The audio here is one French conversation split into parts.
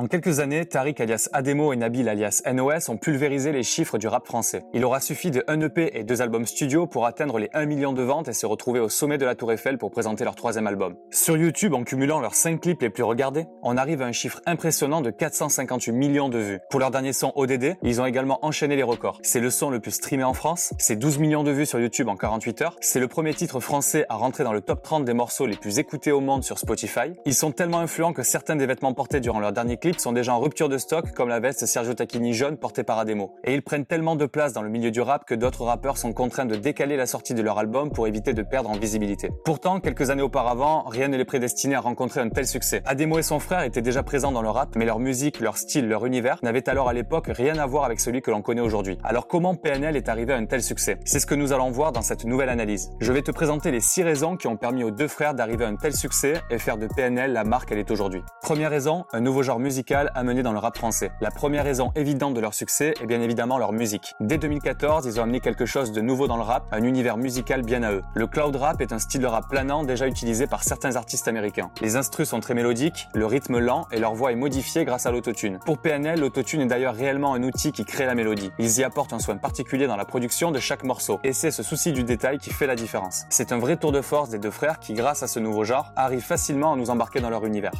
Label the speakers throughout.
Speaker 1: En quelques années, Tariq alias Ademo et Nabil alias NOS ont pulvérisé les chiffres du rap français. Il aura suffi de 1 EP et deux albums studio pour atteindre les 1 million de ventes et se retrouver au sommet de la Tour Eiffel pour présenter leur troisième album. Sur YouTube, en cumulant leurs 5 clips les plus regardés, on arrive à un chiffre impressionnant de 458 millions de vues. Pour leur dernier son ODD, ils ont également enchaîné les records. C'est le son le plus streamé en France, c'est 12 millions de vues sur YouTube en 48 heures, c'est le premier titre français à rentrer dans le top 30 des morceaux les plus écoutés au monde sur Spotify. Ils sont tellement influents que certains des vêtements portés durant leur dernier clip sont déjà en rupture de stock, comme la veste Sergio Tacchini jaune portée par Ademo. Et ils prennent tellement de place dans le milieu du rap que d'autres rappeurs sont contraints de décaler la sortie de leur album pour éviter de perdre en visibilité. Pourtant, quelques années auparavant, rien ne les prédestinait à rencontrer un tel succès. Ademo et son frère étaient déjà présents dans le rap, mais leur musique, leur style, leur univers n'avaient alors à l'époque rien à voir avec celui que l'on connaît aujourd'hui. Alors comment PNL est arrivé à un tel succès? C'est ce que nous allons voir dans cette nouvelle analyse. Je vais te présenter les 6 raisons qui ont permis aux deux frères d'arriver à un tel succès et faire de PNL la marque qu'elle est aujourd'hui. Première raison, un nouveau genre musical amené dans le rap français. La première raison évidente de leur succès est bien évidemment leur musique. Dès 2014, ils ont amené quelque chose de nouveau dans le rap, un univers musical bien à eux. Le cloud rap est un style de rap planant déjà utilisé par certains artistes américains. Les instrus sont très mélodiques, le rythme lent et leur voix est modifiée grâce à l'autotune. Pour PNL, l'autotune est d'ailleurs réellement un outil qui crée la mélodie. Ils y apportent un soin particulier dans la production de chaque morceau et c'est ce souci du détail qui fait la différence. C'est un vrai tour de force des deux frères qui, grâce à ce nouveau genre, arrivent facilement à nous embarquer dans leur univers.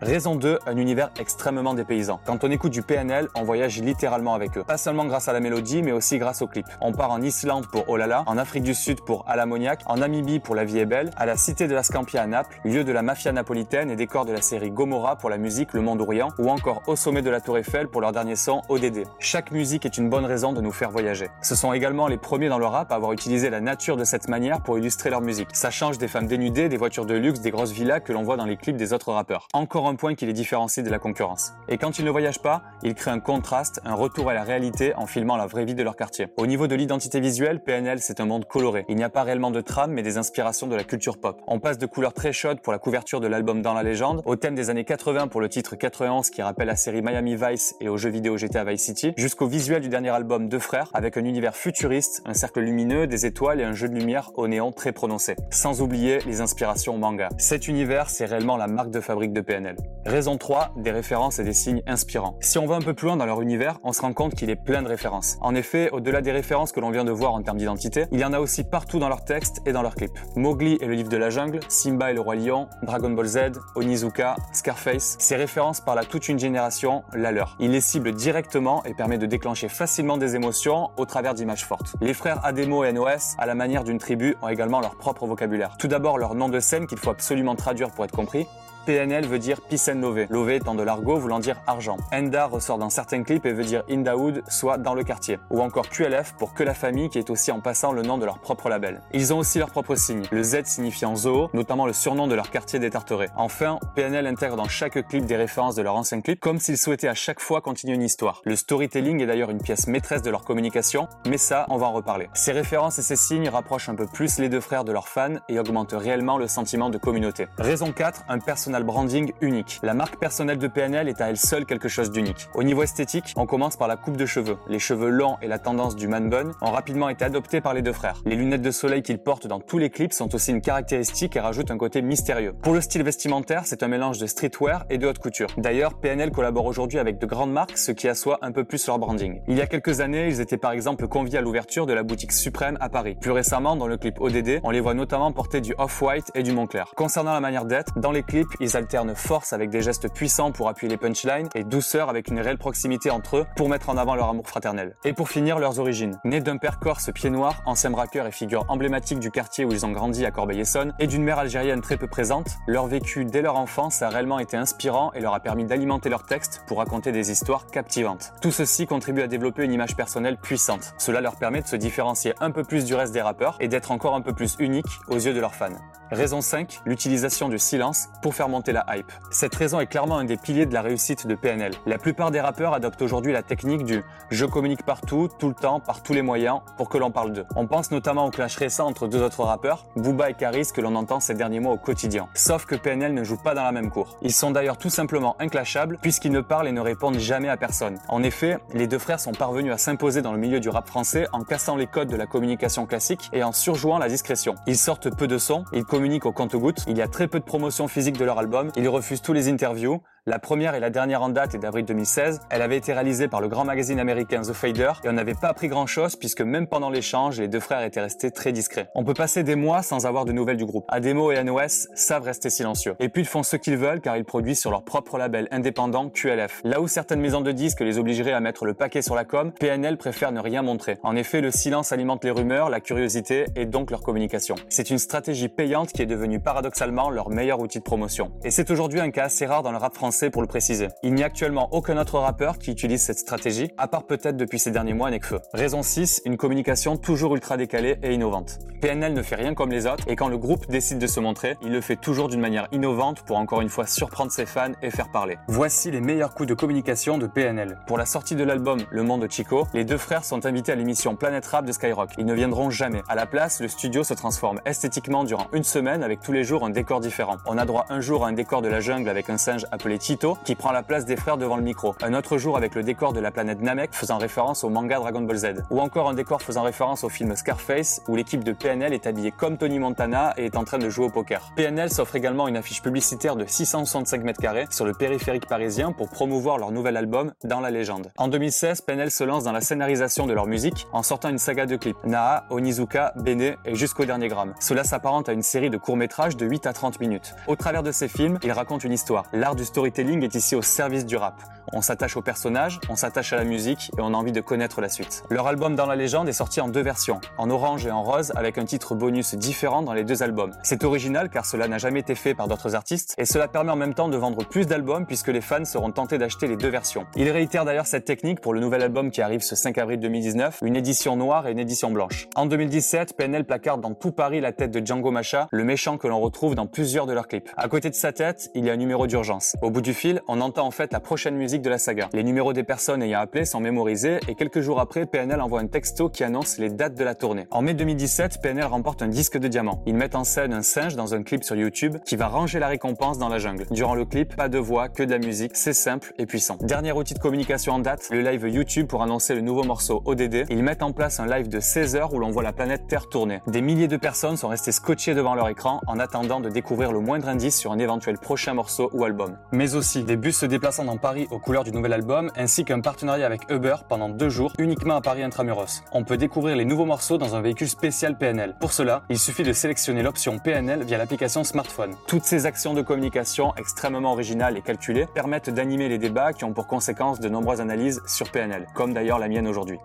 Speaker 1: Raison 2, un univers extrêmement dépaysant. Quand on écoute du PNL, on voyage littéralement avec eux. Pas seulement grâce à la mélodie, mais aussi grâce au clip. On part en Islande pour Olala, en Afrique du Sud pour À l'ammoniaque, en Namibie pour La vie est belle, à la cité de la Scampia à Naples, lieu de la mafia napolitaine et décor de la série Gomorrah pour la musique Le Monde Orient, ou encore au sommet de la Tour Eiffel pour leur dernier son ODD. Chaque musique est une bonne raison de nous faire voyager. Ce sont également les premiers dans le rap à avoir utilisé la nature de cette manière pour illustrer leur musique. Ça change des femmes dénudées, des voitures de luxe, des grosses villas que l'on voit dans les clips des autres rappeurs. Encore un point qui les différencie de la concurrence. Et quand ils ne voyagent pas, ils créent un contraste, un retour à la réalité en filmant la vraie vie de leur quartier. Au niveau de l'identité visuelle, PNL c'est un monde coloré. Il n'y a pas réellement de trame mais des inspirations de la culture pop. On passe de couleurs très chaudes pour la couverture de l'album Dans la légende, au thème des années 80 pour le titre 91 qui rappelle la série Miami Vice et au jeu vidéo GTA Vice City, jusqu'au visuel du dernier album Deux Frères avec un univers futuriste, un cercle lumineux, des étoiles et un jeu de lumière au néon très prononcé. Sans oublier les inspirations manga. Cet univers c'est réellement la marque de fabrique de PNL. Raison 3, des références et des signes inspirants. Si on va un peu plus loin dans leur univers, on se rend compte qu'il est plein de références. En effet, au-delà des références que l'on vient de voir en termes d'identité, il y en a aussi partout dans leurs textes et dans leurs clips. Mowgli et le livre de la jungle, Simba et le roi lion, Dragon Ball Z, Onizuka, Scarface, ces références parlent à toute une génération, la leur. Il les cible directement et permet de déclencher facilement des émotions au travers d'images fortes. Les frères Ademo et NOS, à la manière d'une tribu, ont également leur propre vocabulaire. Tout d'abord leur nom de scène qu'il faut absolument traduire pour être compris, PNL veut dire Peace and. Love étant de l'argot voulant dire argent. Enda ressort dans certains clips et veut dire In the soit dans le quartier. Ou encore QLF pour que la famille qui est aussi en passant le nom de leur propre label. Ils ont aussi leur propre signe. Le Z signifiant zoo, notamment le surnom de leur quartier des Tarterets. Enfin, PNL intègre dans chaque clip des références de leur ancien clip comme s'ils souhaitaient à chaque fois continuer une histoire. Le storytelling est d'ailleurs une pièce maîtresse de leur communication, mais ça, on va en reparler. Ces références et ces signes rapprochent un peu plus les deux frères de leurs fans et augmentent réellement le sentiment de communauté. Raison 4, un personnage branding unique. La marque personnelle de PNL est à elle seule quelque chose d'unique. Au niveau esthétique, on commence par la coupe de cheveux. Les cheveux longs et la tendance du man bun ont rapidement été adoptés par les deux frères. Les lunettes de soleil qu'ils portent dans tous les clips sont aussi une caractéristique et rajoutent un côté mystérieux. Pour le style vestimentaire, c'est un mélange de streetwear et de haute couture. D'ailleurs, PNL collabore aujourd'hui avec de grandes marques, ce qui assoit un peu plus leur branding. Il y a quelques années, ils étaient par exemple conviés à l'ouverture de la boutique Suprême à Paris. Plus récemment, dans le clip ODD, on les voit notamment porter du off-white et du Montclair. Concernant la manière d'être, dans les clips, ils alternent force avec des gestes puissants pour appuyer les punchlines et douceur avec une réelle proximité entre eux pour mettre en avant leur amour fraternel. Et pour finir, leurs origines. Nés d'un père corse pied noir, ancien braqueur et figure emblématique du quartier où ils ont grandi à Corbeil-Essonne, et d'une mère algérienne très peu présente, leur vécu dès leur enfance a réellement été inspirant et leur a permis d'alimenter leurs textes pour raconter des histoires captivantes. Tout ceci contribue à développer une image personnelle puissante. Cela leur permet de se différencier un peu plus du reste des rappeurs et d'être encore un peu plus unique aux yeux de leurs fans. Raison 5, l'utilisation du silence pour faire monter la hype. Cette raison est clairement un des piliers de la réussite de PNL. La plupart des rappeurs adoptent aujourd'hui la technique du je communique partout, tout le temps, par tous les moyens pour que l'on parle d'eux. On pense notamment au clash récent entre deux autres rappeurs, Booba et Karis que l'on entend ces derniers mois au quotidien. Sauf que PNL ne joue pas dans la même cour. Ils sont d'ailleurs tout simplement inclashables puisqu'ils ne parlent et ne répondent jamais à personne. En effet, les deux frères sont parvenus à s'imposer dans le milieu du rap français en cassant les codes de la communication classique et en surjouant la discrétion. Ils sortent peu de sons, ils communiquent au compte-gouttes, il y a très peu de promotion physique de leur album, ils refusent tous les interviews, La première et la dernière en date est d'avril 2016. Elle avait été réalisée par le grand magazine américain The Fader et on n'avait pas appris grand chose puisque même pendant l'échange, les deux frères étaient restés très discrets. On peut passer des mois sans avoir de nouvelles du groupe. Ademo et NOS savent rester silencieux. Et puis ils font ce qu'ils veulent car ils produisent sur leur propre label indépendant QLF. Là où certaines maisons de disques les obligeraient à mettre le paquet sur la com, PNL préfère ne rien montrer. En effet, le silence alimente les rumeurs, la curiosité et donc leur communication. C'est une stratégie payante qui est devenue paradoxalement leur meilleur outil de promotion. Et c'est aujourd'hui un cas assez rare dans le rap français pour le préciser. Il n'y a actuellement aucun autre rappeur qui utilise cette stratégie, à part peut-être depuis ces derniers mois Nekfeu. Raison 6, une communication toujours ultra décalée et innovante. PNL ne fait rien comme les autres et quand le groupe décide de se montrer, il le fait toujours d'une manière innovante pour encore une fois surprendre ses fans et faire parler. Voici les meilleurs coups de communication de PNL. Pour la sortie de l'album Le Monde Chico, les deux frères sont invités à l'émission Planète Rap de Skyrock. Ils ne viendront jamais. À la place, le studio se transforme esthétiquement durant une semaine avec tous les jours un décor différent. On a droit un jour à un décor de la jungle avec un singe appelé Qui prend la place des frères devant le micro. Un autre jour avec le décor de la planète Namek faisant référence au manga Dragon Ball Z. Ou encore un décor faisant référence au film Scarface où l'équipe de PNL est habillée comme Tony Montana et est en train de jouer au poker. PNL s'offre également une affiche publicitaire de 665 mètres carrés sur le périphérique parisien pour promouvoir leur nouvel album Dans la légende. En 2016, PNL se lance dans la scénarisation de leur musique en sortant une saga de clips. Naa, Onizuka, Bene et jusqu'au dernier gramme. Cela s'apparente à une série de courts-métrages de 8 à 30 minutes. Au travers de ces films, ils racontent une histoire. L'art du storytelling est ici au service du rap. On s'attache au personnage, on s'attache à la musique et on a envie de connaître la suite. Leur album Dans la légende est sorti en deux versions, en orange et en rose, avec un titre bonus différent dans les deux albums. C'est original car cela n'a jamais été fait par d'autres artistes et cela permet en même temps de vendre plus d'albums puisque les fans seront tentés d'acheter les deux versions. Il réitère d'ailleurs cette technique pour le nouvel album qui arrive ce 5 avril 2019, une édition noire et une édition blanche. En 2017, PNL placarde dans tout Paris la tête de Django Macha, le méchant que l'on retrouve dans plusieurs de leurs clips. À côté de sa tête, il y a un numéro d'urgence. Au bout du fil, on entend en fait la prochaine musique de la saga. Les numéros des personnes ayant appelé sont mémorisés et quelques jours après, PNL envoie un texto qui annonce les dates de la tournée. En mai 2017, PNL remporte un disque de diamant. Ils mettent en scène un singe dans un clip sur YouTube qui va ranger la récompense dans la jungle. Durant le clip, pas de voix, que de la musique, c'est simple et puissant. Dernier outil de communication en date, le live YouTube pour annoncer le nouveau morceau ODD. Ils mettent en place un live de 16 heures où l'on voit la planète Terre tourner. Des milliers de personnes sont restées scotchées devant leur écran en attendant de découvrir le moindre indice sur un éventuel prochain morceau ou album. Mais aussi des bus se déplaçant dans Paris aux couleurs du nouvel album, ainsi qu'un partenariat avec Uber pendant deux jours uniquement à Paris Intramuros. On peut découvrir les nouveaux morceaux dans un véhicule spécial PNL. Pour cela, il suffit de sélectionner l'option PNL via l'application smartphone. Toutes ces actions de communication extrêmement originales et calculées permettent d'animer les débats qui ont pour conséquence de nombreuses analyses sur PNL, comme d'ailleurs la mienne aujourd'hui.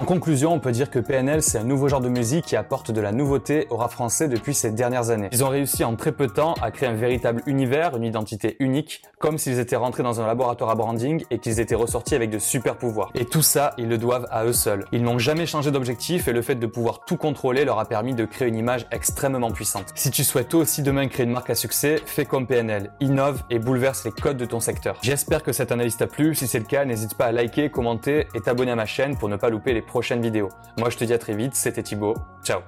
Speaker 1: En conclusion, on peut dire que PNL, c'est un nouveau genre de musique qui apporte de la nouveauté au rap français depuis ces dernières années. Ils ont réussi en très peu de temps à créer un véritable univers, une identité unique, comme s'ils étaient rentrés dans un laboratoire à branding et qu'ils étaient ressortis avec de super pouvoirs. Et tout ça, ils le doivent à eux seuls. Ils n'ont jamais changé d'objectif et le fait de pouvoir tout contrôler leur a permis de créer une image extrêmement puissante. Si tu souhaites toi aussi demain créer une marque à succès, fais comme PNL, innove et bouleverse les codes de ton secteur. J'espère que cette analyse t'a plu. Si c'est le cas, n'hésite pas à liker, commenter et t'abonner à ma chaîne pour ne pas louper les prochaines vidéos. Moi je te dis à très vite, c'était Thibaut, ciao